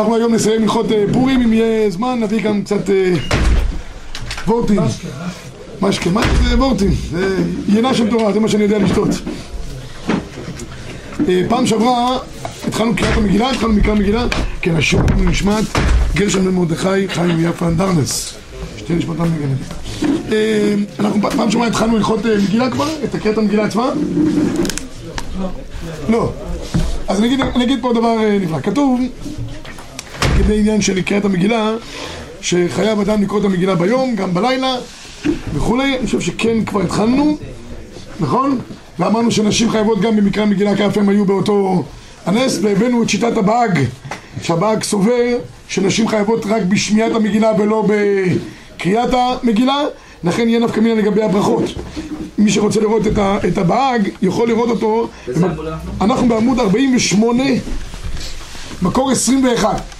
אנחנו היום נסיים הלכות פורים, אם יהיה זמן נביא גם קצת וורטים משקה, מה זה וורטים? זה של תורה, זה מה שאני יודע לשתות. פעם שעברה התחלנו קריאת המגילה, התחלנו מקרא מגילה כן, השם נשמת גרשם בן מרדכי, חיים ויפה דרנס שתי נשמתם מגנדת אנחנו פעם שעברה התחלנו הלכות מגילה כבר, את הקריאת המגילה עצמה? לא. אז אני אגיד פה דבר נפלא, כתוב כדי עניין של קריאת המגילה שחייב אדם לקרוא את המגילה ביום, גם בלילה וכולי, אני חושב שכן כבר התחלנו, נכון? ואמרנו שנשים חייבות גם במקרא המגילה כאף הם היו באותו הנס והבאנו את שיטת הבאג שהבאג סובר שנשים חייבות רק בשמיעת המגילה ולא בקריאת המגילה לכן יהיה נפקא מינה לגבי הברכות. מי שרוצה לראות את הבאג יכול לראות אותו. אנחנו בעמוד 48 מקור 21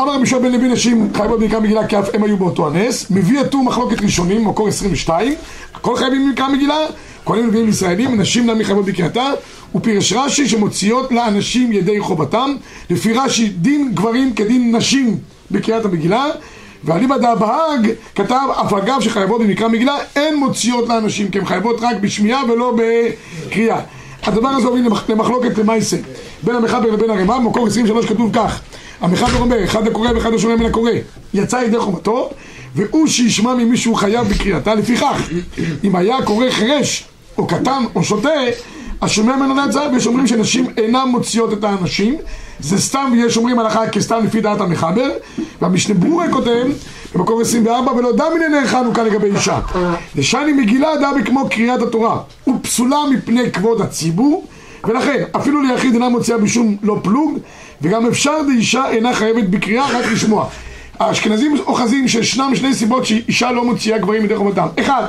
אמר רבי יהושע בן לוי נשים חייבות במקרא מגילה כי אף הם היו באותו הנס. מביא הטור מחלוקת ראשונים, מקור 22 הכל חייבים במקרא מגילה כהנים לוויים ישראלים, נשים למה חייבות בקריאתה? ופירש רש"י שמוציאות לאנשים ידי חובתם. לפי רש"י דין גברים כדין נשים בקריאת המגילה. ואליבא דהבהג כתב אף אגב שחייבות במקרא מגילה אין מוציאות לאנשים כי הן חייבות רק בשמיעה ולא בקריאה. הדבר הזה הוביל למחלוקת למעשה בין המחבר לבין הרמ"א, במקור 23 כתוב כך המחבר אומר, אחד הקורא ואחד השומע מן הקורא. יצא ידי חובתו והוא שישמע ממישהו חייב בקריאתה. לפיכך אם היה קורא חרש או קטן או שוטה השומע ממנו לא יצא ויש אומרים שנשים אינן מוציאות את האנשים. זה סתם ויש אומרים הלכה כסתם לפי דעת המחבר. והמשנה ברורה כותב במקור 24 ולא דע מנהל חנוכה לגבי אישה. לשני מגילה דע בכמו קריאת התורה ופסולה מפני כבוד הציבור. ולכן אפילו ליחיד אינה מוציאה בשום לא פלוג וגם אפשר לאישה אינה חייבת בקריאה רק לשמוע. האשכנזים אוחזים שישנם שני סיבות שאישה לא מוציאה גברים ידי חובתם. אחד,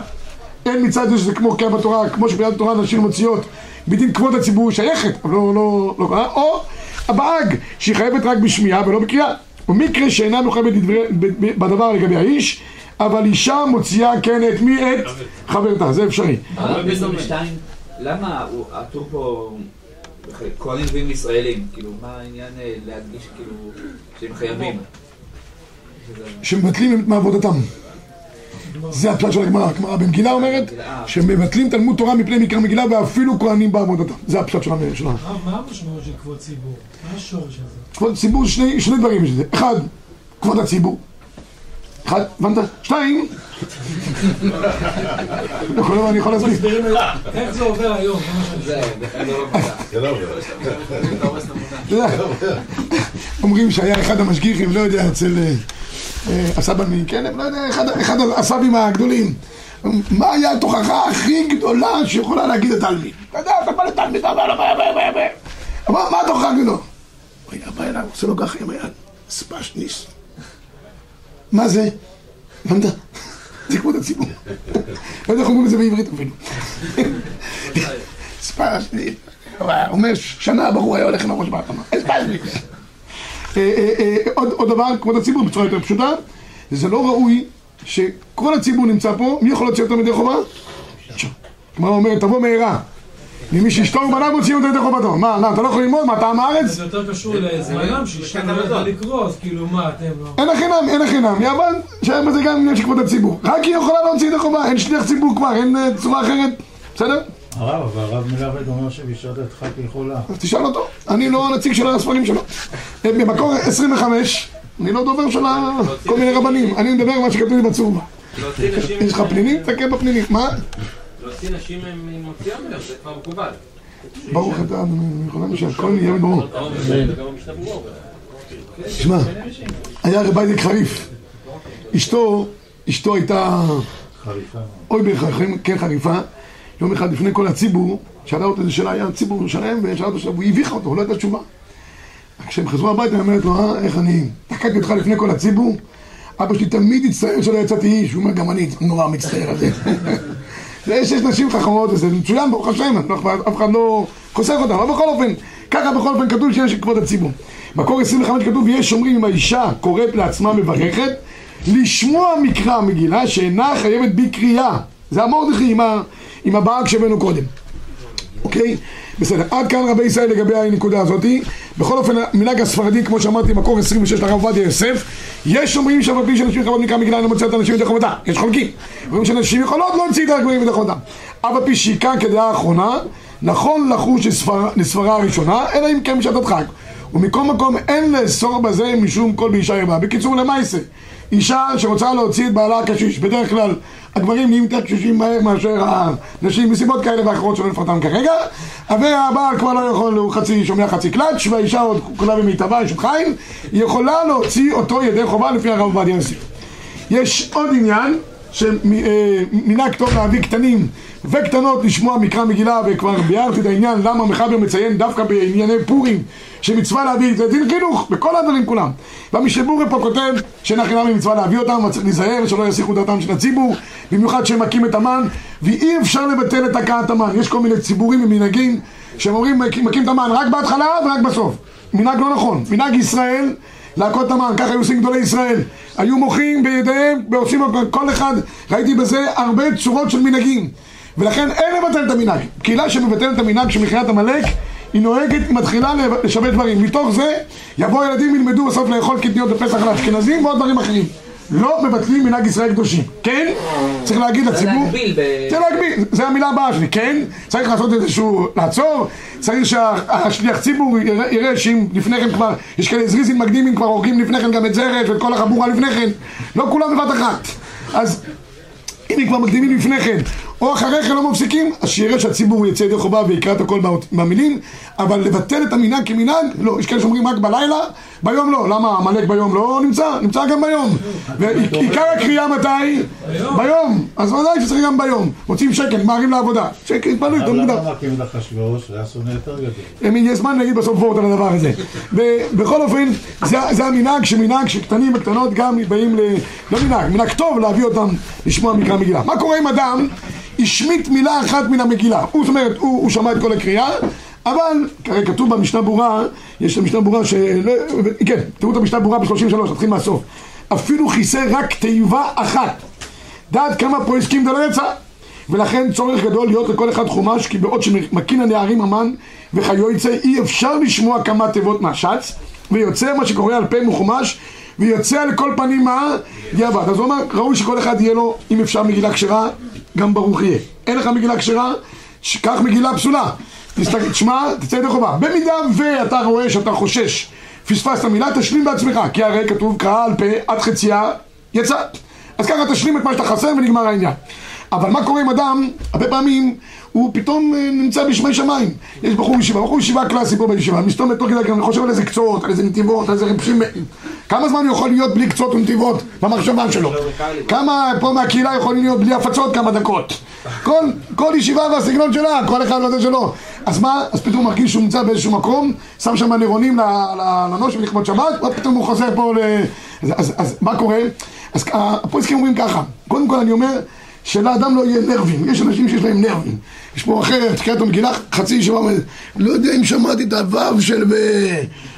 אין מצד זה שזה כמו קריאה בתורה כמו שבעד התורה נשים מוציאות בדין כבוד הציבור שייכת אבל לא, לא, לא קרה או הבאג שהיא חייבת רק בשמיעה ולא בקריאה. ומקרה שאינה מחייבת בדבר לגבי האיש אבל אישה מוציאה כן את מי? את חברתה, זה אפשרי. למה הטור פה כהנים לוויים ישראלים? כאילו, מה העניין להדגיש כאילו שהם חייבים? שמבטלים מעבודתם זה הפשט של הגמרא, הגמרא במגילה אומרת שמבטלים תלמוד תורה מפני מקרא מגילה ואפילו כהנים בעבודתם זה הפשט של שלנו מה המשמעות של כבוד ציבור? מה השורש הזה? כבוד ציבור, שני דברים יש לזה אחד, כבוד הציבור אחד, הבנת? שתיים אני יכול להסביר איך זה עובר היום? זה לא עובר אומרים שהיה אחד המשגיחים, לא יודע, אצל הסבא מקלב, לא יודע, אחד הסבים הגדולים מה היה התוכחה הכי גדולה שיכולה להגיד לתלמיד? אתה יודע, אתה בא לתלמיד, אתה בא, מה התוכחה הגדולה? הוא היה בא אליו, עושה לו ככה עם היד, ספשניס מה זה? הבנת? זה כבוד הציבור. לא יודע איך אומרים את זה בעברית אפילו. הוא אומר, שנה הבחור היה הולך עם הראש באדמה. ספשניס. עוד דבר, כבוד הציבור, בצורה יותר פשוטה, זה לא ראוי שכל הציבור נמצא פה, מי יכול להוציא אותם ידי חובה? כלומר, הוא אומר, תבוא מהרה. ממי שאשתו ובניו מוציאים אותו ידי חובתו. מה, אתה לא יכול ללמוד? מה, אתה עם הארץ? זה יותר קשור לזמנם, שאישה לא יכולה לקרוא, אז כאילו, מה, אתם לא... אין החינם, אין החינם, יאבן, שהיה בזה גם עניין של כבוד הציבור. רק היא יכולה להוציא ידי חובה, אין שליח ציבור כבר, אין צורה אחרת, בסדר? הרב, אבל הרב מלמד אומר שבשעת הדחק יכולה. אז תשאל אותו, אני לא הנציג של הספרים שלו. במקור 25, אני לא דובר של כל מיני רבנים, אני מדבר על מה שכתוב לי בצורבה. יש לך פנינים? תסתכל בפנינים, מה? להוציא נשים ממוציאה ממנו, זה כבר מקובל. ברוך אתה, אני יכול להגיד שהכל נהיה ברור. תשמע, היה רבי דק חריף. אשתו, אשתו הייתה... חריפה. אוי בחיים, כן חריפה. יום אחד לפני כל הציבור, שאלה אותו איזה שאלה, היה ציבור שלהם, ושאלה אותו שאלה, והוא הביכה אותו, לא ידע תשובה. כשהם חזרו הביתה, היא אומרת לו, אה, איך אני תקעתי אותך לפני כל הציבור? אבא שלי תמיד הצטער שלא יצאתי איש, הוא אומר, גם אני נורא מצטער על זה. זה שיש נשים חכמות, זה מצוין, ברוך השם, אף אחד לא חוסך אותם, אבל בכל אופן, ככה בכל אופן כתוב שיש כבוד הציבור. מקור 25 כתוב, יש אומרים אם האישה קוראת לעצמה מברכת, לשמוע מקרא מגילה שאינה חייבת בקריאה. זה המורדכי עם, ה... עם הבאג שהבאנו קודם. אוקיי? בסדר, עד כאן רבי ישראל לגבי הנקודה הזאתי. בכל אופן, מנהג הספרדי, כמו שאמרתי, מקור 26 לרב עובדיה יוסף, יש אומרים שאף על פי שאנשים יכולות מקרא מגילה אינו מוצא את האנשים ידי חובתם, יש חולקים. אומרים שאנשים יכולות להוציא את הגויים ידי חובתם. אף על פי שעיקר כדעה האחרונה, נכון לחוש לסברה הראשונה, אלא אם כן בשעת הדחק. ומכל מקום אין לאסור בזה משום כל באישה ירבה. בקיצור, למעשה, אישה שרוצה להוציא את בעלה הקשיש, בדרך כלל הגברים נהיים יותר קשישים מהר מאשר הנשים מסיבות כאלה ואחרות שלא נפרטן כרגע. והבעל כבר לא יכול, הוא חצי שומע חצי קלאץ' והאישה עוד כולה במיטבה, אשת חיים היא יכולה להוציא אותו ידי חובה לפי הרב עובדיה יוסף. יש עוד עניין שמנהג טוב להביא קטנים וקטנות לשמוע מקרא מגילה וכבר ביארתי את העניין למה מחבר מציין דווקא בענייני פורים שמצווה להביא זה דין חינוך בכל הדברים כולם. והמשבורי פה כותב שאין הכי נמי מצווה להביא אותם צריך להיזהר שלא יסיחו דעתם של הציבור במיוחד שהם מכים את המן ואי אפשר לבטל את הכאת המן. יש כל מיני ציבורים ומנהגים שהם אומרים מכים את המן רק בהתחלה ורק בסוף. מנהג לא נכון. מנהג ישראל להכות את המן, ככה היו עושים גדולי ישראל. היו מוחים בידיהם, ועושים כל אחד. ראיתי בזה הרבה צורות של מנהגים ולכן אין לבטל את המנהג. קהילה שמבטלת את המנהג של מכירת עמלק היא נוהגת, היא מתחילה לשווה דברים. מתוך זה יבואו ילדים וילמדו בסוף לאכול קטניות בפסח לאשכנזים ועוד דברים אחרים. לא מבטלים מנהג ישראל קדושים. כן? צריך להגיד לציבור צריך להגביל, זה המילה הבאה שלי, כן? צריך לעשות איזשהו, לעצור. צריך שהשליח ציבור יראה, שאם לפני כן כבר יש כאלה זריזים מקדימים כבר הורגים לפני כן גם את זרש ואת כל החבורה לפני כן. לא כולם בבת אחת. אז אם כבר מקדימים לפני כן או אחרי כן לא מפסיקים אז שיראה שהציבור יצא ידי חובה ויקרא את הכל במילים אבל לבטל את המנהג כמנהג לא, יש כאלה שאומרים רק בלילה ביום לא, למה? עמלק ביום לא נמצא? נמצא גם ביום. ועיקר הקריאה מתי? ביום. אז ודאי שצריך גם ביום. מוצאים שקל, מהרים לעבודה. שקל, יותר אבל מוקדם למה מכים? זה היה שונא יותר גדול. אם יהיה זמן נגיד בסוף וורט על הדבר הזה. ובכל אופן זה, המנהג שמנהג שקטנים וקטנות גם באים ל... לא מנהג, מנהג טוב להביא אותם לשמוע מקרא מגילה. מה קורה אם אדם? השמיט מילה אחת מן המגילה. הוא זאת אומרת, הוא שמע את כל הקריאה אבל כרגע כתוב במשנה ברורה יש במשנה ברורה של... כן, תראו את המשנה ברורה ב-33, נתחיל מהסוף. אפילו כיסא רק תיבה אחת דעת כמה פה הסכים דלא יצא. ולכן צורך גדול להיות לכל אחד חומש כי בעוד שמקין הנערים המן וחיועצה אי אפשר לשמוע כמה תיבות מהשץ ויוצא מה שקורה על פה מחומש ויוצא על כל פנים מה? יעבד. אז הוא אמר ראוי שכל אחד יהיה לו אם אפשר מגילה כשרה גם ברוך יהיה. אין לך מגילה כשרה? קח מגילה פסולה תשמע, תצא ידי חובה במידה ואתה רואה שאתה חושש פספסת מילה תשלים בעצמך כי הרי כתוב על פה עד חצייה יצא. אז ככה תשלים את מה שאתה חסר ונגמר העניין. אבל מה קורה עם אדם, הרבה פעמים הוא פתאום אה, נמצא בשמי שמיים. יש בחור ישיבה, בחור ישיבה קלאסי פה בישיבה מסתום בתוך כדי, אני חושב על איזה קצות, על איזה נתיבות, על איזה רפשים כמה זמן הוא יכול להיות בלי קצות ונתיבות במחשבה שלו? כמה פה מהקהילה יכולים להיות בלי הפצות כמה דקות? כל, כל ישיבה והסגנון שלה, כל אחד והזה שלו אז מה? אז פתאום הוא מרגיש שהוא נמצא באיזשהו מקום שם שם נרונים ל- ל- לנושם לכבוד שבת ופתאום הוא חוזר פה ל... אז, אז, אז מה קורה? אז הפועסקים אומרים ככה קודם כל אני אומר שלאדם לא יהיה נרבים, יש אנשים שיש להם נרבים יש פה אחרת, קראת המגילה חצי ישיבה אומרת לא יודע אם שמעתי את הוו של ו...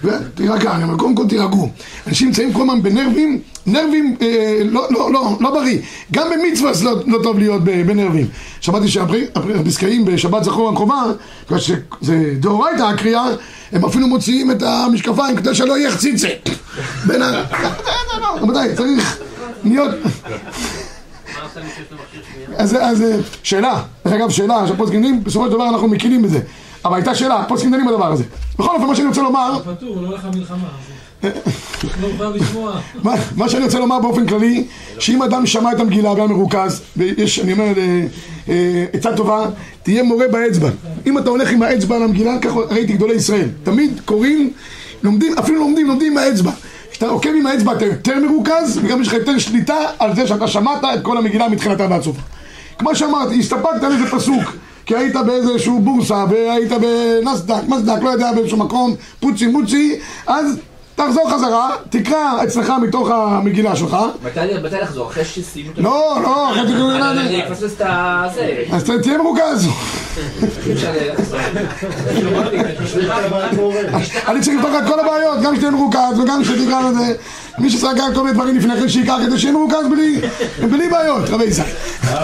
ו... תירגע, אני אומר קודם כל תירגעו. אנשים נמצאים כל הזמן בנרבים נרבים אה, לא, לא, לא, לא בריא. גם במצווה לא, לא טוב להיות בנרבים. שמעתי שהפסקאים בשבת זכור הקרובה בגלל שזה דאורייתא הקריאה הם אפילו מוציאים את המשקפיים כדי שלא יהיה חציצה. בין ה... רבותיי, צריך להיות אז, אז שאלה, דרך אגב שאלה, שהפוסקים דנים, בסופו של דבר אנחנו מכירים בזה אבל הייתה שאלה, הפוסקים דנים בדבר הזה בכל אופן מה שאני רוצה לומר פטור, לא הולך למלחמה. לא מה שאני רוצה לומר באופן כללי, שאם אדם שמע את המגילה והיה מרוכז, ויש, אני אומר, אה, אה, עצה טובה, תהיה מורה באצבע. אם אתה הולך עם האצבע על המגילה, ככה ראיתי גדולי ישראל. תמיד קוראים, לומדים, אפילו לומדים, לומדים עם האצבע. כשאתה עוקב עם האצבע אתה יותר מרוכז, וגם יש לך יותר שליטה על זה שאתה שמעת את כל המגילה מתחילתה ועד סופה. כמו שאמרתי, הסתפקת על איזה פסוק. כי היית באיזשהו בורסה, והיית בנסדק, מסדק, לא יודע, באיזשהו מקום, פוצי מוצי, אז תחזור חזרה, תקרא אצלך מתוך המגילה שלך. מתי לחזור? אחרי שסיימו את ה... לא, לא, אחרי תקראו אני אפספס את הזה. אז תהיה מרוכז. אני צריך לפתור את כל הבעיות, גם שתהיה מרוכז וגם שתקרא לזה מי שסגר כל מיני דברים לפני כן שייקח כדי שיהיה מרוכז בלי, בלי בעיות, רבי ישראל.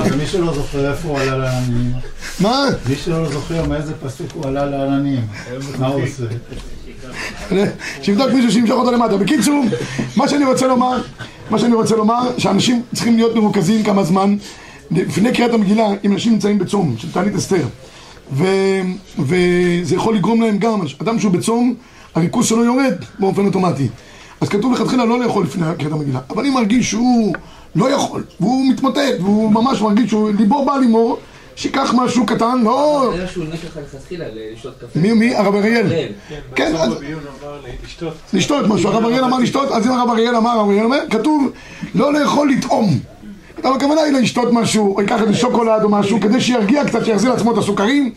ומי שלא זוכר איפה הוא עלה לעננים, מה? מי שלא זוכר מאיזה פסוק הוא עלה לעננים, מה הוא עושה? שיבדוק מישהו שימשוך אותו למטה. בקיצור, מה שאני רוצה לומר, מה שאני רוצה לומר, שאנשים צריכים להיות מרוכזים כמה זמן לפני קריאת המגילה, אם אנשים נמצאים בצום, של תענית אסתר, ו, וזה יכול לגרום להם גם, אדם שהוא בצום, הריכוז שלו יורד באופן אוטומטי. אז כתוב לכתחילה לא לאכול לפני קריאת המגילה. אבל אם מרגיש שהוא לא יכול, והוא מתמוטט, והוא ממש מרגיש שהוא ליבו בא לימו, שיקח משהו קטן, לא... זה שהוא ניק לך לכתחילה לשתות קפה. מי, מי? הרב אריאל. אריאל. כן, אז... לשתות. לשתות משהו, הרב אריאל אמר לשתות, אז אם הרב אריאל אמר, הרב אריאל אומר, כתוב לא לאכול לטעום. אבל הכוונה היא לשתות משהו, או ייקח איזה שוקולד או משהו, כדי שירגיע קצת, שיחזיר לעצמו את הסוכרים,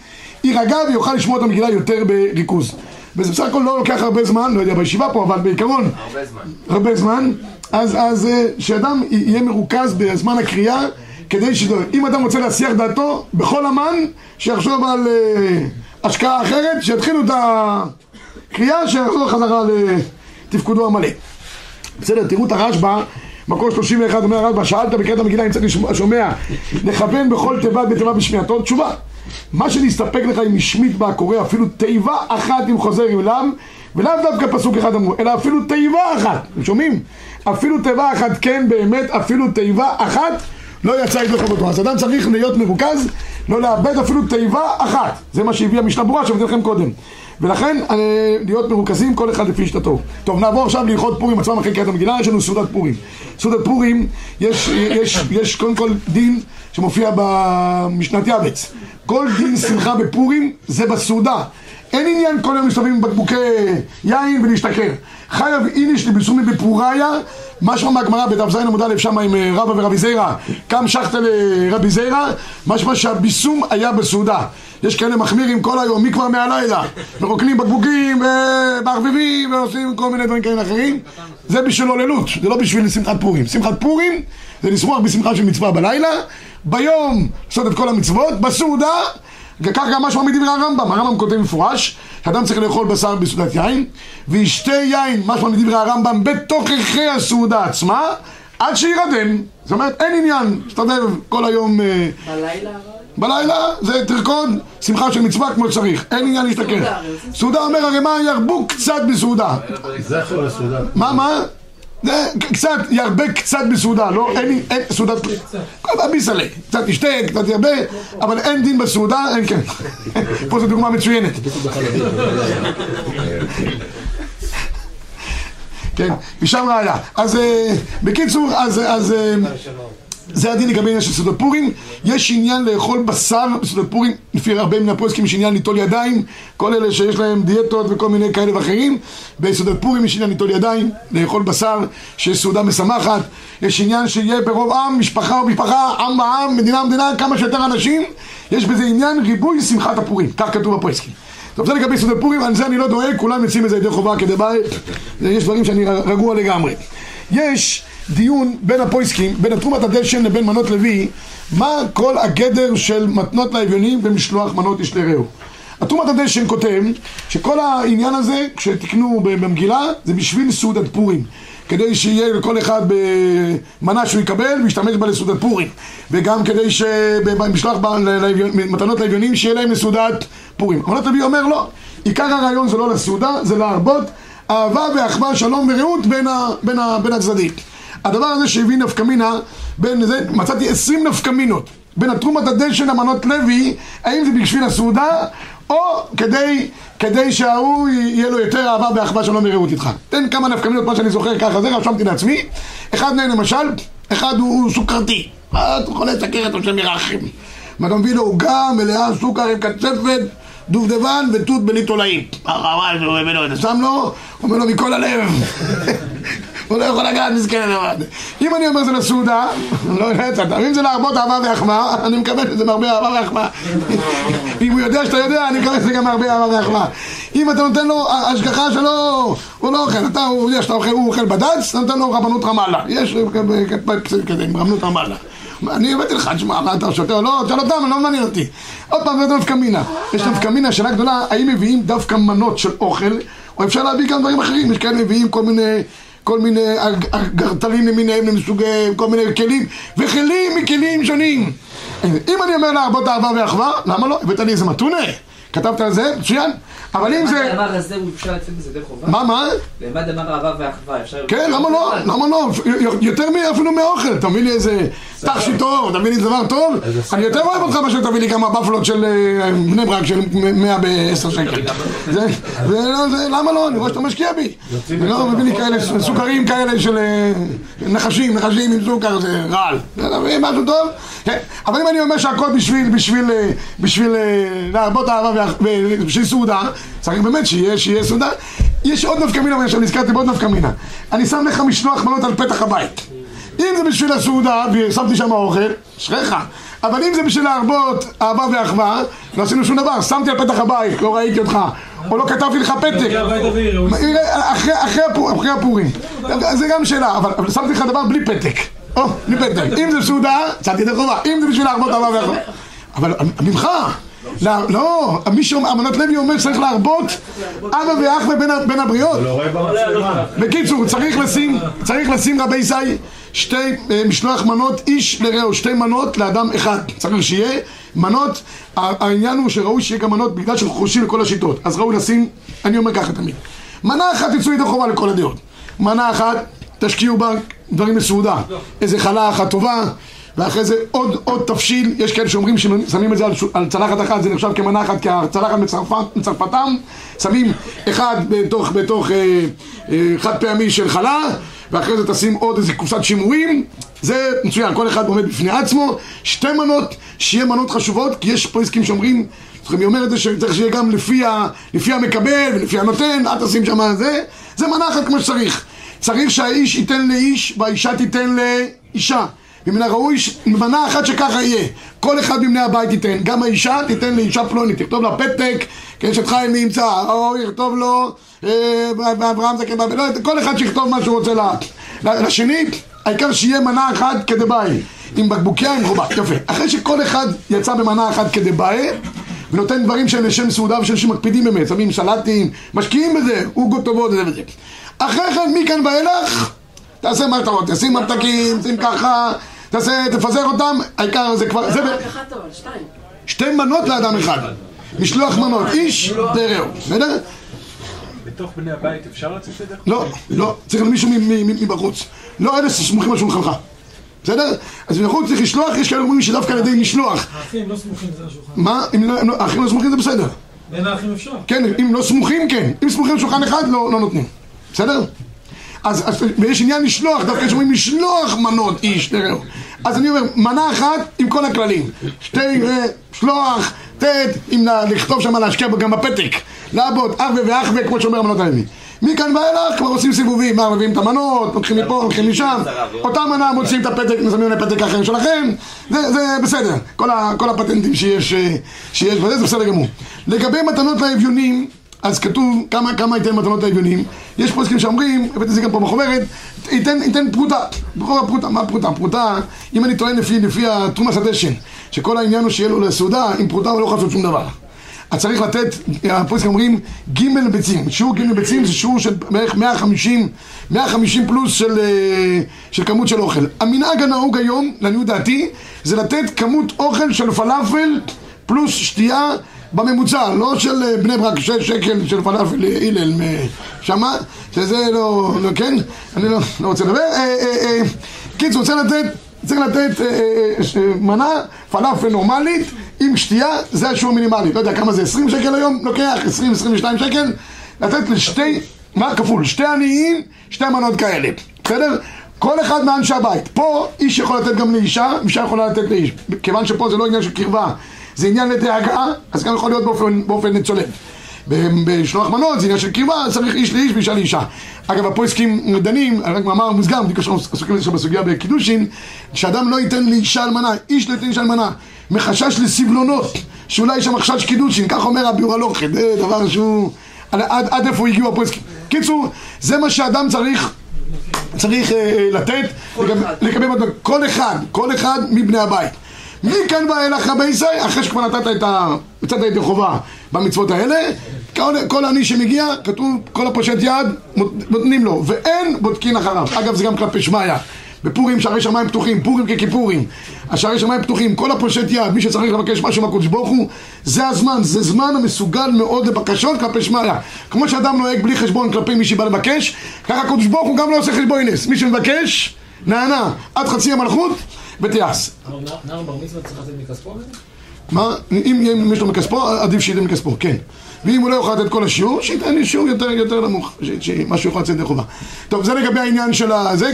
יירגע ויוכל לשמוע את המגילה יותר בריכוז. וזה בסך הכל לא לוקח הרבה זמן, לא יודע בישיבה פה, אבל בעיקרון, הרבה זמן. הרבה זמן, אז, אז אה, שאדם יהיה מרוכז בזמן הקריאה, כדי ש... אם אדם רוצה להסיח דעתו, בכל אמן, שיחשוב על אה, השקעה אחרת, שיתחילו את הקריאה, שיחזור חזרה לתפקודו המלא. בסדר, תראו את הרשב"א, מקור 31 אומר הרשב"א, שאלת בקריאת המגילה אם צריך לשמוע, שומע, לכוון בכל תיבת בתיבה בשמיעתו, תשובה. מה שנסתפק לך אם השמיט בה הקורא אפילו תיבה אחת אם חוזר אליו, ולאו דווקא פסוק אחד אמרו, אלא אפילו תיבה אחת, אתם שומעים? אפילו תיבה אחת, כן באמת, אפילו תיבה אחת לא יצא ידו חובתו. אז אדם צריך להיות מרוכז, לא לאבד אפילו תיבה אחת. זה מה שהביא המשנה ברורה שאמרתי לכם קודם. ולכן אה, להיות מרוכזים כל אחד לפי שיטתו. טוב, נעבור עכשיו להלכות פורים עצמם אחרי קריאת המגילה, יש לנו סעודת פורים. סעודת פורים, יש, יש, יש קודם כל דין שמופיע במשנת יבץ. כל דין שמחה בפורים זה בסעודה. אין עניין כל יום מסתובבים עם בקבוקי יין ולהשתכר. חייב איניש לבסומי בפוריה, משמע מהגמרא בדף ז עמוד א' שמה עם אה, רבא ורבי זיירא, קם שחטה לרבי זיירא, משמע שהביסום היה בסעודה. יש כאלה מחמירים כל היום, מכבר מהלילה, ורוקנים בקבוקים, ומערבבים, ועושים כל מיני דברים כאלה אחרים. זה בשביל הוללות, זה לא בשביל שמחת פורים. שמחת פורים זה לשמוח בשמחה של מצווה בלילה, ביום לעשות את כל המצוות, בסעודה וכך גם משמע מדברי הרמב"ם, הרמב"ם כותב מפורש שאדם צריך לאכול בשר בסעודת יין וישתה יין, משמע מדברי הרמב"ם, בתוככי הסעודה עצמה עד שירדם, זאת אומרת אין עניין, שתדב כל היום אה, בלילה? בלילה זה תרקוד שמחה של מצווה כמו שצריך, אין עניין להשתכר סעודה אומר הרי מה ירבו קצת בסעודה זכר לסעודה. מה מה? קצת, ירבה קצת בסעודה, לא, אין, אין, סעודת, ביסלה, קצת ישתה, קצת ירבה, אבל אין דין בסעודה, אין כן. פה זו דוגמה מצוינת. כן, משם ראיה. אז אה, בקיצור, אז, אז אה, זה הדין לגבי עניין של סעודות פורים. יש עניין לאכול בשר בסעודות פורים, לפי הרבה מן הפוסקים יש עניין ליטול ידיים, כל אלה שיש להם דיאטות וכל מיני כאלה ואחרים. בסעודות פורים יש עניין ליטול ידיים, לאכול בשר, שיש סעודה משמחת. יש עניין שיהיה ברוב עם, משפחה ומשפחה, עם בעם, מדינה ומדינה, כמה שיותר אנשים. יש בזה עניין ריבוי שמחת הפורים, כך כתוב בפוסקים. טוב, זה לגבי סעודת פורים, על זה אני לא דואג, כולם יוצאים את זה ידי חובה כדי בית, יש דברים שאני רגוע לגמרי. יש דיון בין הפויסקים, בין תרומת הדשן לבין מנות לוי, מה כל הגדר של מתנות לאביונים במשלוח מנות איש לרעהו. התרומת הדשן כותב שכל העניין הזה, כשתקנו במגילה, זה בשביל סעודת פורים. כדי שיהיה לכל אחד במנה שהוא יקבל וישתמש בה לסעודת פורים וגם כדי שבמשלוח מתנות לאביונים שיהיה להם לסעודת פורים. מנות לוי אומר לא, עיקר הרעיון זה לא לסעודה, זה להרבות אהבה ואחווה, שלום ורעות בין, ה, בין, ה, בין הצדדים. הדבר הזה שהביא נפקא מינה, בין זה, מצאתי עשרים נפקא מינות בין התרומת הדשן למנות לוי, האם זה בשביל הסעודה או כדי, כדי שההוא יהיה לו יותר אהבה ואחווה שלום ורעות איתך. תן כמה נפקא מינות, מה שאני זוכר ככה, זה רשמתי לעצמי. אחד מהם למשל, אחד הוא, הוא סוכרתי. אתה חולה סכרת או שם ירחם. מה אתה מביא לו עוגה מלאה סוכר עם קצפת דובדבן ותות בלי תולעים. שם לו, אומר לו מכל הלב. הוא לא יכול לגעת מסכן לבד. אם אני אומר זה לסעודה, לא יודע, אם זה להרבות אהבה והחמאה, אני מקווה שזה מהרבה אהבה והחמאה. אם הוא יודע שאתה יודע, אני מקווה שזה גם מהרבה אהבה והחמאה. אם אתה נותן לו השגחה שלו, הוא לא אוכל, אתה, הוא יודע שאתה אוכל, הוא אוכל בד"ץ, אתה נותן לו רבנות רמאללה. יש כזה עם רבנות רמאללה. אני הבאתי לך, תשמע, מה אתה שותה או לא? תשאל אותם, לא מעניין אותי. עוד פעם, זה נפקא מינה. יש נפקא מינה, שאלה גדולה, האם מביאים דווקא מנות של אוכל, או אפשר להביא גם דברים אחרים, יש כאלה מביאים כל מיני... כל מיני גרטלים למיניהם למסוגיהם, כל מיני כלים, וכלים מכלים שונים. אם אני אומר להרבות אהבה ואחווה, למה לא? הבאת לי איזה מתונה. כתבת על זה? מצוין. אבל אם זה... למד אמר הזה, הוא אפשר לצאת מזה די חובה? מה, מה? למד אמר אהבה ואחווה, אפשר... כן, למה לא? למה לא? יותר אפילו מאוכל. תביא לי איזה תכשיט טוב, תביא לי דבר טוב. אני יותר אוהב אותך מאשר תביא לי כמה בפלות של אה, בני ברק של 100 ב-10 שקל. זה, לא, למה לא? אני רואה שאתה משקיע בי. אני לא מביא לי כאלה סוכרים כאלה של אה, נחשים, נחשים עם סוכר, זה רעל. משהו טוב. כן. אבל אם אני אומר שהכל בשביל, בשביל, אה, בשביל להרבות אהבה ובשביל סעודה, צריך באמת שיהיה סעודה. יש עוד נפקא מינה, עכשיו נזכרתי בעוד נפקא מינה. אני שם לך משלוח מנות על פתח הבית. אם זה בשביל הסעודה, ושמתי שם אוכל, אשריך. אבל אם זה בשביל להרבות אהבה ואחווה, לא עשינו שום דבר. שמתי על פתח הבית, לא ראיתי אותך. או לא כתבתי לך פתק. אחרי הפורים. זה גם שאלה, אבל שמתי לך דבר בלי פתק. או, בלי פתק. אם זה סעודה, שמתי את החובה. אם זה בשביל להרבות אהבה ואחווה. אבל ממך. לא, לא, מי שאומר, אמנת לוי אומר שצריך להרבות אבא ואחווה בין הבריות. בקיצור, צריך לשים, צריך לשים רבי זי שתי אה, משלוח מנות איש לרעהו, שתי מנות לאדם אחד. צריך שיהיה מנות, העניין הוא שראוי שיהיה גם מנות בגלל שאנחנו חושבים לכל השיטות. אז ראוי לשים, אני אומר ככה תמיד. מנה אחת תצאו ידי חובה לכל הדעות. מנה אחת, תשקיעו בה דברים מסעודה. איזה חלה אחת טובה. ואחרי זה עוד, עוד תבשיל, יש כאלה שאומרים ששמים את זה על, על צלחת אחת, זה נחשב כמנה אחת, כי הצלחת מצרפת, מצרפתם, שמים אחד בתוך, בתוך אה, אה, חד פעמי של חלה, ואחרי זה תשים עוד איזה קופסת שימורים, זה מצוין, כל אחד עומד בפני עצמו, שתי מנות, שיהיה מנות חשובות, כי יש פה עסקים שאומרים, היא אומרת שצריך שיהיה גם לפי, ה, לפי המקבל ולפי הנותן, אל תשים שם זה, זה מנה אחת כמו שצריך. צריך שהאיש ייתן לאיש והאישה תיתן לאישה. ומן הראוי מנה אחת שככה יהיה. כל אחד מבני הבית ייתן. גם האישה תיתן לאישה פלונית. תכתוב לה פתק, כאשת חיים מי ימצא. או יכתוב לו, אה, אברהם זקן, לא, כל אחד שיכתוב מה שהוא רוצה לשני. העיקר שיהיה מנה אחת כדבעי. עם בקבוקי עם חובה. יפה. אחרי שכל אחד יצא במנה אחת כדבעי, ונותן דברים שהם לשם סעודה ושל שמקפידים באמת, שמים סלטים, משקיעים בזה, עוגות טובות וזה וזה. אחרי כן, מכאן ואילך, תעשה מה שאתה רוצה, שים ממתקים, שים ככה, תעשה, תפזר אותם, העיקר זה כבר... זה שתי מנות לאדם אחד. משלוח מנות, איש דרעו, בסדר? בתוך בני הבית אפשר לצאת ידי לא, לא, צריך למישהו מבחוץ. לא אלה שסמוכים על שולחנך. בסדר? אז מבחוץ צריך לשלוח, יש כאלה אומרים שדווקא על ידי משלוח. האחים לא סמוכים זה השולחן. מה? אם לא, האחים לא סמוכים זה בסדר. בין האחים אפשר. כן, אם לא סמוכים כן. אם סמוכים על שולחן אחד לא, לא נותנים. בסדר? אז, אז ויש עניין לשלוח, דווקא יש אומרים לשלוח מנות איש, תראו. אז אני אומר, מנה אחת עם כל הכללים. שתי, אה, שלוח, ט', אם לכתוב שם להשקיע גם בפתק. לעבוד, אחווה ואחווה, כמו שאומר המנות הלוי. מכאן ואילך כבר עושים סיבובים, מה, מביאים את המנות, לוקחים מפה, לוקחים משם, אותה מנה מוצאים את הפתק, שמים לפתק אחר שלכם, זה, זה בסדר, כל, ה, כל הפטנטים שיש, אה, שיש בזה, זה בסדר גמור. לגבי מתנות לאביונים, אז כתוב כמה, כמה ייתן מתנות לאביונים. יש פוסקים שאומרים, הבאתי את זה גם פה בחוברת, ייתן, ייתן פרוטה. בכל הפרוטה, מה פרוטה? פרוטה, אם אני טוען לפי, לפי התרומס הדשן, שכל העניין הוא שיהיה לו לסעודה, עם פרוטה הוא לא יכול לעשות שום דבר. אז צריך לתת, הפוסקים אומרים ג' ביצים. שיעור ג' ביצים זה שיעור של בערך 150, 150 פלוס של, אה, של כמות של אוכל. המנהג הנהוג היום, לעניות דעתי, זה לתת כמות אוכל של פלאפל פלוס שתייה בממוצע, לא של אה, בני ברק שש שקל של פלאפל הלל שמה, שזה לא, לא, כן, אני לא, לא רוצה לדבר. אה, קיצור, רוצה לתת, צריך לתת מנה פלאפל נורמלית עם שתייה, זה השיעור המינימלי. לא יודע כמה זה, 20 שקל היום לוקח, 20-22 שקל, לתת לשתי, מה כפול? שתי עניים, שתי מנות כאלה, בסדר? כל אחד מאנשי הבית. פה איש יכול לתת גם לאישה, אישה יכולה לתת לאיש. כיוון שפה זה לא עניין של קרבה, זה עניין לדאגה, אז גם יכול להיות באופן, באופן צולב. בשלוח מנות זה עניין של קרבה, צריך איש לאיש ואישה לאישה. אגב, הפויסקים דנים, רק מאמר מוסגר, בדיוק עסוקים בזה בסוגיה בקידושין, שאדם לא ייתן לאישה אלמנה, איש לא ייתן לאישה אלמנה, מחשש לסבלונות, שאולי יש שם חשש קידושין, כך אומר רבי אורלוכי, זה דבר שהוא... עד, עד איפה הגיעו הפויסקים. קיצור, זה מה שאדם צריך צריך אה, לתת, לגב- לגבי. כל אחד, כל אחד מבני הבית. מכאן ואילך רבי ישראל, אחרי שכבר נתת את ה... יצאת ידי חובה במצוות האלה, כל, כל עני שמגיע, כתוב כל הפושט יד, נותנים לו, ואין בודקין אחריו. אגב, זה גם כלפי שמעיה. בפורים שערי שמיים פתוחים, פורים ככיפורים. השערי שמיים פתוחים, כל הפושט יד, מי שצריך לבקש משהו מהקדוש ברוך הוא, זה הזמן, זה זמן המסוגל מאוד לבקשות כלפי שמעיה. כמו שאדם נוהג בלי חשבון כלפי מי שבא לבקש, ככה הקדוש ברוך הוא גם לא עושה חשבון נס. מי שמבקש, נענה עד חצי המלכות ותיעש. נער בר מצווה צריך לתת מכספו? מה? אם, יש לו מכספו, עדיף שייתן מכספו, כן. ואם הוא לא יכול לתת כל השיעור, שייתן לי שיעור יותר, יותר נמוך, שמה שהוא יכול לצאת ידי חובה. טוב, זה לגבי העניין של הזה,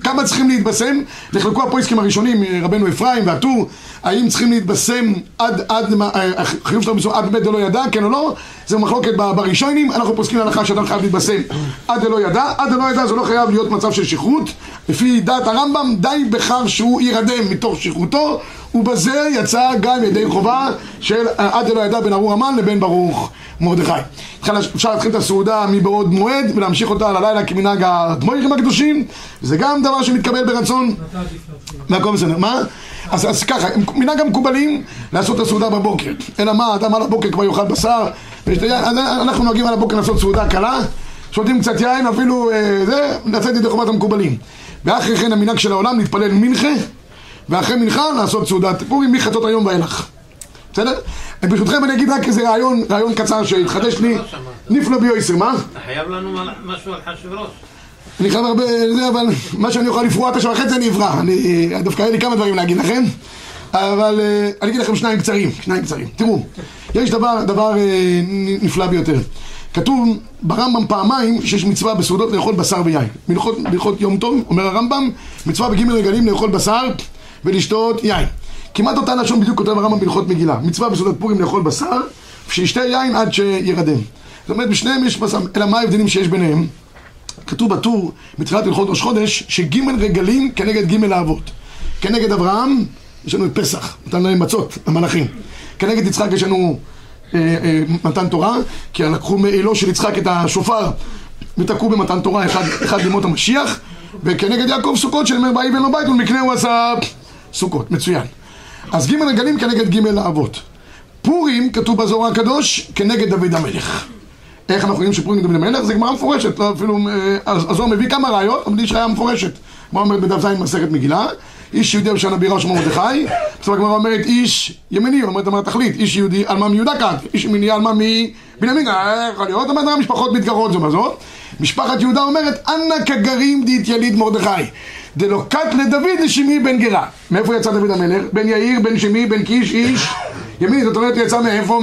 כמה צריכים להתבשם? נחלקו הפויסקים הראשונים, רבנו אפרים והטור, האם צריכים להתבשם עד, עד, מה- אה, החיוב שלו מסוים עד בית דלא ידע, כן או לא? זה מחלוקת בראשונים, אנחנו פוסקים להלכה שאדם חייב להתבשם עד דלא ידע, עד דלא ידע זה לא חייב להיות מצב של שכרות, לפי דעת הרמב"ם, די בכך שהוא יירדם מתוך שכרותו, ובזה יצא גם ידי חובה של עד דלא ידע בין ארור המן לבין ברוך מרדכי. אפשר להתחיל את הסעודה מבעוד מועד ולהמשיך אותה על הלילה כמנהג הדמוירים הקדושים, זה גם דבר שמתקבל ברצון. והכל בסדר. מה? אז, אז ככה, מנהג המקובלים לעשות את הסעודה בבוקר. אלא מה, אדם על הבוקר כבר יאכל בשר, אנחנו נוהגים על הבוקר לעשות סעודה קלה, שותים קצת יין, אפילו אה, זה, לצאת ידי חובת המקובלים. ואחרי כן המנהג של העולם להתפלל מנחה, ואחרי מנחה לעשות סעודת פורים מחצות היום ואילך. בסדר? ברשותכם אני אגיד רק איזה רעיון, רעיון קצר שהתחדש לי, נפלא ביועסר, מה? אתה חייב לנו משהו על חשברוש. אני חייב הרבה, זה, אבל מה שאני אוכל לפרוע את השעה וחצי אני אברח. אני, דווקא היה לי כמה דברים להגיד לכם, אבל אה, אני אגיד לכם שניים קצרים, שניים קצרים. תראו, יש דבר, דבר אה, נפלא ביותר. כתוב ברמב"ם פעמיים שיש מצווה בסעודות לאכול בשר ויין. בהלכות יום טוב, אומר הרמב"ם, מצווה בג' רגלים לאכול בשר ולשתות יין. כמעט אותה לשון בדיוק כותב הרמב"ם בהלכות מגילה. מצווה בסעודת פורים לאכול בשר, ושישתה יין עד שירדם. זאת אומרת, בשניהם יש בשר, אלא מה ההבדלים שיש ביניהם? כתוב בטור בתחילת הלכות ראש חודש שג' רגלים כנגד ג' האבות. כנגד אברהם יש לנו את פסח, נתן להם מצות, המלאכים. כנגד יצחק יש לנו אה, אה, מתן תורה, כי לקחו מעילו של יצחק את השופר ותקעו במתן תורה אחד, אחד לימות המשיח, וכנגד יעקב סוכות שנאמר באי ואין לו בית ולמקנה הוא עשה סוכות, מצוין. אז ג' רגלים כנגד ג' האבות. פורים כתוב בזוהר הקדוש כנגד דוד המלך. איך אנחנו יודעים שפורים דוד המלך? זה גמרא מפורשת, לא אפילו, אה, הזוהר מביא כמה ראיות, אבל יש ראיה מפורשת. הגמרא אומרת בדף ז' מסכת מגילה, איש יהודי בשנה בירה שמו מרדכי, בסוף הגמרא אומרת איש ימני, אומרת אמרת תכלית, איש יהודי על מה מיהודה קראתי, איש ימיני על מה מבנימין, אה, יכול להיות, אומרת המשפחות מתגרות זו בזאת, משפחת יהודה אומרת אנא כגרים דית יליד מרדכי, דלא קט לדוד לשמעי בן גרה, מאיפה יצא דוד המלך? בן יאיר, בן שמעי, בן קיש, איש ימין, זאת אומרת, יצא מאיפה?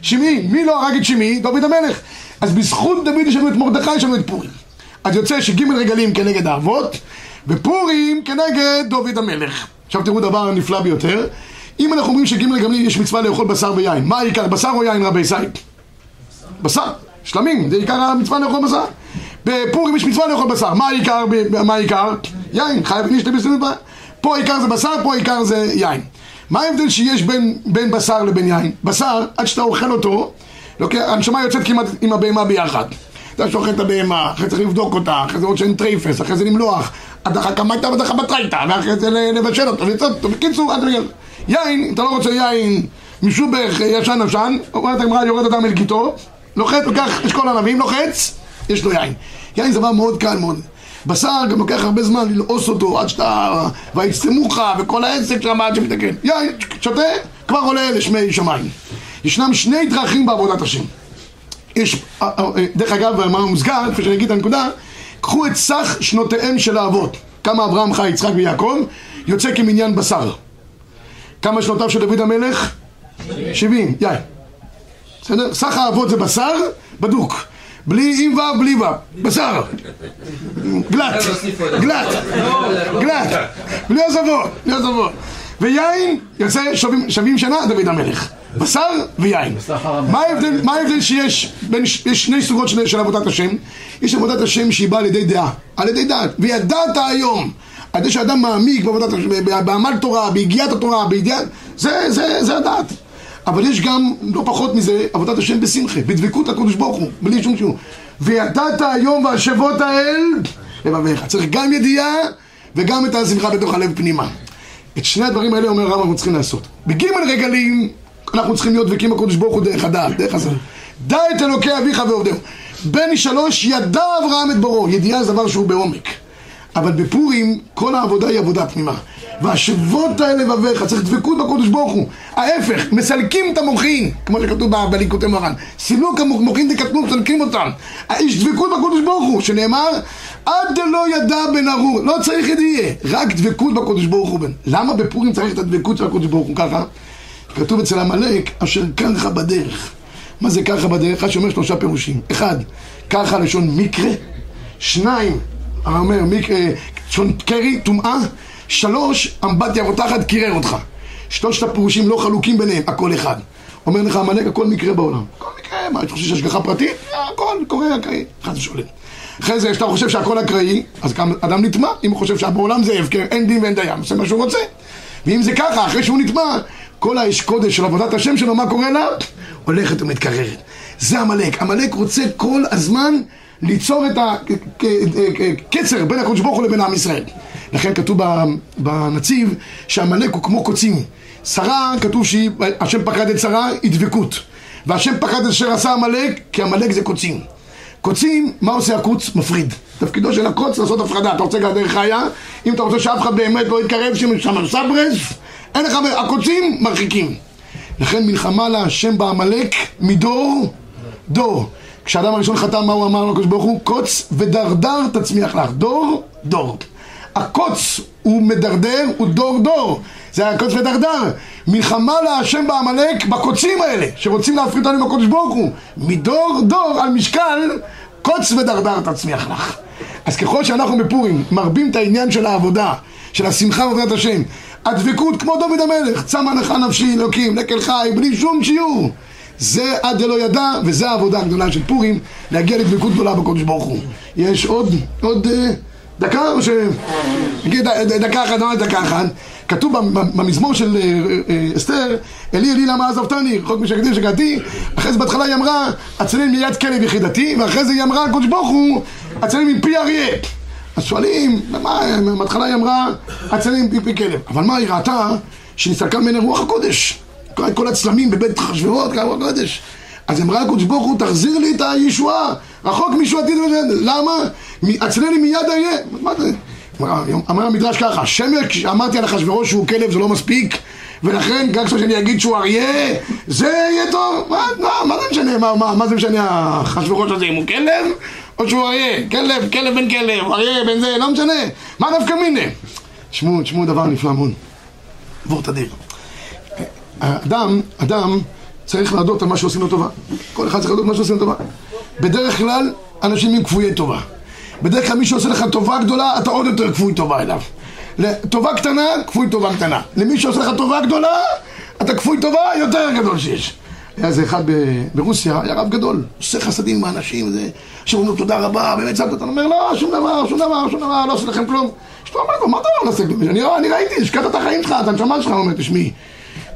משמעי. מי לא הרג את שמעי? דוד המלך. אז בזכות דוד יש לנו את מרדכי, יש לנו את פורים. אז יוצא שג' רגלים כנגד האבות, ופורים כנגד דוד המלך. עכשיו תראו דבר נפלא ביותר. אם אנחנו אומרים שג' רגלים יש מצווה לאכול בשר ויין, מה העיקר? בשר או יין רבי סייד? בשר, שלמים, זה עיקר המצווה לאכול בשר. בפורים יש מצווה לאכול בשר, מה העיקר? מה העיקר? יין, חייב להשתמש בסביבה. פה העיקר זה בשר, פה העיקר זה יין. מה ההבדל שיש בין, בין בשר לבין יין? בשר, עד שאתה אוכל אותו, לוקח, הנשמה יוצאת כמעט עם הבהמה ביחד. אתה שוחט את הבהמה, אחרי צריך לבדוק אותה, אחרי זה עוד שאין טרייפס, אחרי זה למלוח, הדחה קמייתא והדחה בתרייתא, ואחרי זה לבשל אותו, לצלות אותו, בקיצור, עד רגע. יין, אתה לא רוצה יין משובח ישן ישן, אומרת הגמרא יורד אדם אל גיתו, לוחץ, לוקח אשכול ענבים, לוחץ, יש לו יין. יין זה דבר מאוד קל מאוד. בשר גם לוקח הרבה זמן ללעוס אותו עד שאתה... ויצטמוך וכל העסק שם עד שמתקן. יין, שותה, כבר עולה לשמי שמיים. ישנם שני דרכים בעבודת השם. יש, אה, אה, אה, דרך אגב, מה מוסגר, כפי שאני אגיד את הנקודה, קחו את סך שנותיהם של האבות. כמה אברהם חי, יצחק ויעקב, יוצא כמניין בשר. כמה שנותיו של דוד המלך? 70, יין. בסדר? סך האבות זה בשר בדוק. בלי עם ו', בלי ו', בשר. גלת, גלת, גלת. בלי עזבות, בלי עזבות. ויין יוצא שווים, שנה דוד המלך. בשר ויין. מה ההבדל, שיש בין, שני סוגות של, עבודת השם. יש עבודת השם שהיא באה על ידי דעה, על ידי דעת. וידעת היום, על ידי שאדם מעמיק בעמל תורה, ביגיעת התורה, בידיעת, זה, זה, זה הדעת. אבל יש גם, לא פחות מזה, עבודת השם בשמחה, בדבקות הקדוש ברוך הוא, בלי שום שיעור. וידעת היום והשבות האל לבביך. צריך גם ידיעה וגם את השמחה בתוך הלב פנימה. את שני הדברים האלה אומר הרב אנחנו צריכים לעשות. בגימל רגלים אנחנו צריכים להיות דבקים בקדוש ברוך הוא דרך הדעת, דרך הזה. דע את אלוקי אביך ועובדהו. בן שלוש ידע אברהם את בוראו, ידיעה זה דבר שהוא בעומק. אבל בפורים כל העבודה היא עבודה פנימה. והשבות האלה לבביך, צריך דבקות בקדוש ברוך הוא. ההפך, מסלקים את המוחין, כמו שכתוב בליקוטי מרן. סילוק המוחין דקטנות, מסלקים אותם. יש דבקות בקדוש ברוך הוא, שנאמר, עד דלא ידע בן ארור, לא צריך ידיעה, רק דבקות בקדוש ברוך הוא. למה בפורים צריך את הדבקות של הקדוש ברוך הוא ככה? כתוב אצל עמלק, אשר ככה בדרך. מה זה ככה בדרך? אחד שאומר שלושה פירושים. אחד, ככה לשון מקרה. שניים, אומר, מקרה, לשון קרי, טומאה. שלוש, אמבטיה רותחת, קירר אותך. שלושת הפירושים לא חלוקים ביניהם, הכל אחד. אומר לך עמלק, הכל מקרה בעולם. הכל מקרה, מה, אתה חושב שיש השגחה פרטית? הכל קורה אקראי, חס ושלום. אחרי זה, כשאתה חושב שהכל אקראי, אז גם אדם נטמע. אם הוא חושב שבעולם זה הפקר, אין דין ואין דיין, עושה מה שהוא רוצה. ואם זה ככה, אחרי שהוא נטמע, כל האש קודש של עבודת השם שלו, מה קורה לה? הולכת ומתקררת. זה עמלק. עמלק רוצה כל הזמן ליצור את הקצר בין הקדוש ברוך הוא לבין עם ישראל. לכן כתוב בנציב שעמלק הוא כמו קוצים. שרה, כתוב שהשם פקד את שרה, היא דבקות. והשם פקד את אשר עשה עמלק, כי עמלק זה קוצים. קוצים, מה עושה הקוץ? מפריד. תפקידו של הקוץ לעשות הפרדה. אתה רוצה גדר חיה, אם אתה רוצה שאף אחד באמת לא יתקרב שם סברס, אין לך... הקוצים מרחיקים. לכן מלחמה להשם בעמלק מדור דור. כשאדם הראשון חתם, מה הוא אמר לקדוש ברוך הוא? קוץ ודרדר תצמיח לך. דור, דור. הקוץ הוא מדרדר, הוא דור דור. זה הקוץ ודרדר. מלחמה להשם בעמלק בקוצים האלה, שרוצים להפריד אותנו עם הקדוש ברוך הוא. מדור דור על משקל, קוץ ודרדר תצמיח לך. אז ככל שאנחנו בפורים מרבים את העניין של העבודה, של השמחה ועבודת השם, הדבקות כמו דוד המלך, צמא לך נפשי אלוקים, לקל חי, בלי שום שיעור. זה עד דלא ידע, וזה העבודה הגדולה של פורים, להגיע לדבקות גדולה בקודש ברוך הוא. יש עוד, עוד אה, דקה או ש... נגיד ד- דקה אחת, לא דקה אחת. כתוב במ- במזמור של אה, אה, אסתר, אלי אלי למה עזבתני, רחוק משקדים שקעתי, אחרי זה בהתחלה היא אמרה, הצלם מיד כלב יחידתי, ואחרי זה היא אמרה, הקדוש ברוך הוא, הצלם מפי אריה. אז שואלים, בהתחלה היא אמרה, הצלם מפי כלב. אבל מה, היא ראתה שנסתלקה ממנה רוח הקודש. כל, הצלמים בבית חשברות, כל רוח הקודש. אז אמרה הקדוש ברוך הוא, תחזיר לי את הישועה, רחוק מישועתי, למה? הצלני מיד זה? אמר- המדרש ככה, שמק, אמרתי על אחשוורוש שהוא כלב זה לא מספיק ולכן גם כשאני אגיד שהוא אריה זה יהיה טוב, מה, מה, מה זה משנה, מה, מה, מה זה משנה אחשוורוש הזה אם הוא כלב או שהוא אריה, כלב, כלב בן כלב, אריה בן זה, לא משנה, מה דווקא מיני? תשמעו, תשמעו דבר נפלא מאוד, עבור תדיר אדם, אדם צריך להודות על מה שעושים לו טובה כל אחד צריך להודות על מה שעושים לו טובה בדרך כלל אנשים הם כפויי טובה בדרך כלל מי שעושה לך טובה גדולה, אתה עוד יותר כפוי טובה אליו. טובה קטנה, כפוי טובה קטנה. למי שעושה לך טובה גדולה, אתה כפוי טובה יותר גדול שיש. היה איזה אחד ברוסיה, היה רב גדול, עושה חסדים עם האנשים, זה... שאומרים לו תודה רבה, באמת צעקת אותנו, אומר לא, שום דבר, שום דבר, שום דבר, לא עושה לכם כלום. אשתו אומר לו, מה אתה לא עושה כלום? אני, אני ראיתי, השקעת את החיים שלך, את הנשמה שלך, הוא אומר, תשמעי,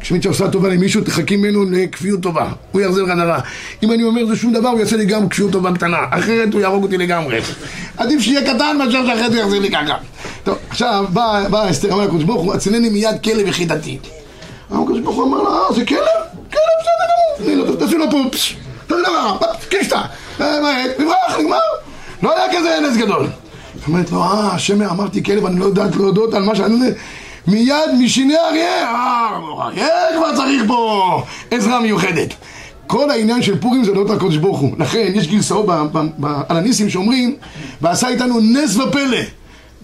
כשמישהו עושה טובה למישהו, תחכי ממנו לכפיות טובה. הוא יחזיר לך דבר. אם אני אומר זה שום דבר, הוא יעשה לי גם כפיות טובה קטנה. אחרת הוא יהרוג אותי לגמרי. עדיף שיהיה קטן מאשר שאחרת הוא יחזיר לי ככה. טוב, עכשיו בא אסתר, אמר לקדוש ברוך הוא, הצילני מיד כלב יחידתי. הקדוש ברוך הוא אמר לה, אה, זה כלב? כלב, בסדר גמור. תני לו, פה, פש, תעשי לו קישטה. אה, מה, נברח, נגמר. לא היה כזה נס גדול. אומרת לו, אה, השם, אמרתי כלב, אני לא יודעת להודות על מה שאני... מיד משיני אריה, אה, אריה כבר צריך פה עזרה מיוחדת. כל העניין של פורים זה להודות על הקדוש ברוך הוא. לכן יש גרסאות על הניסים שאומרים, ועשה איתנו נס ופלא.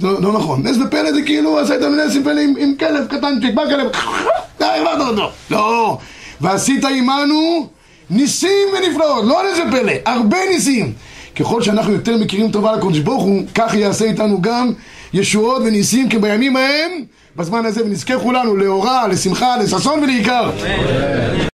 לא, לא נכון, נס ופלא זה כאילו עשה איתנו נס ופלא עם, עם כלב קטנצ'יק, בא כלב, די, העברת אותו. לא, ועשית עמנו ניסים ונפלאות, לא נס ופלא, הרבה ניסים. ככל שאנחנו יותר מכירים טובה לקדוש ברוך הוא, כך יעשה איתנו גם ישועות וניסים כבימים ההם, בזמן הזה, ונזכה כולנו לאורה, לשמחה, לששון ולעיקר.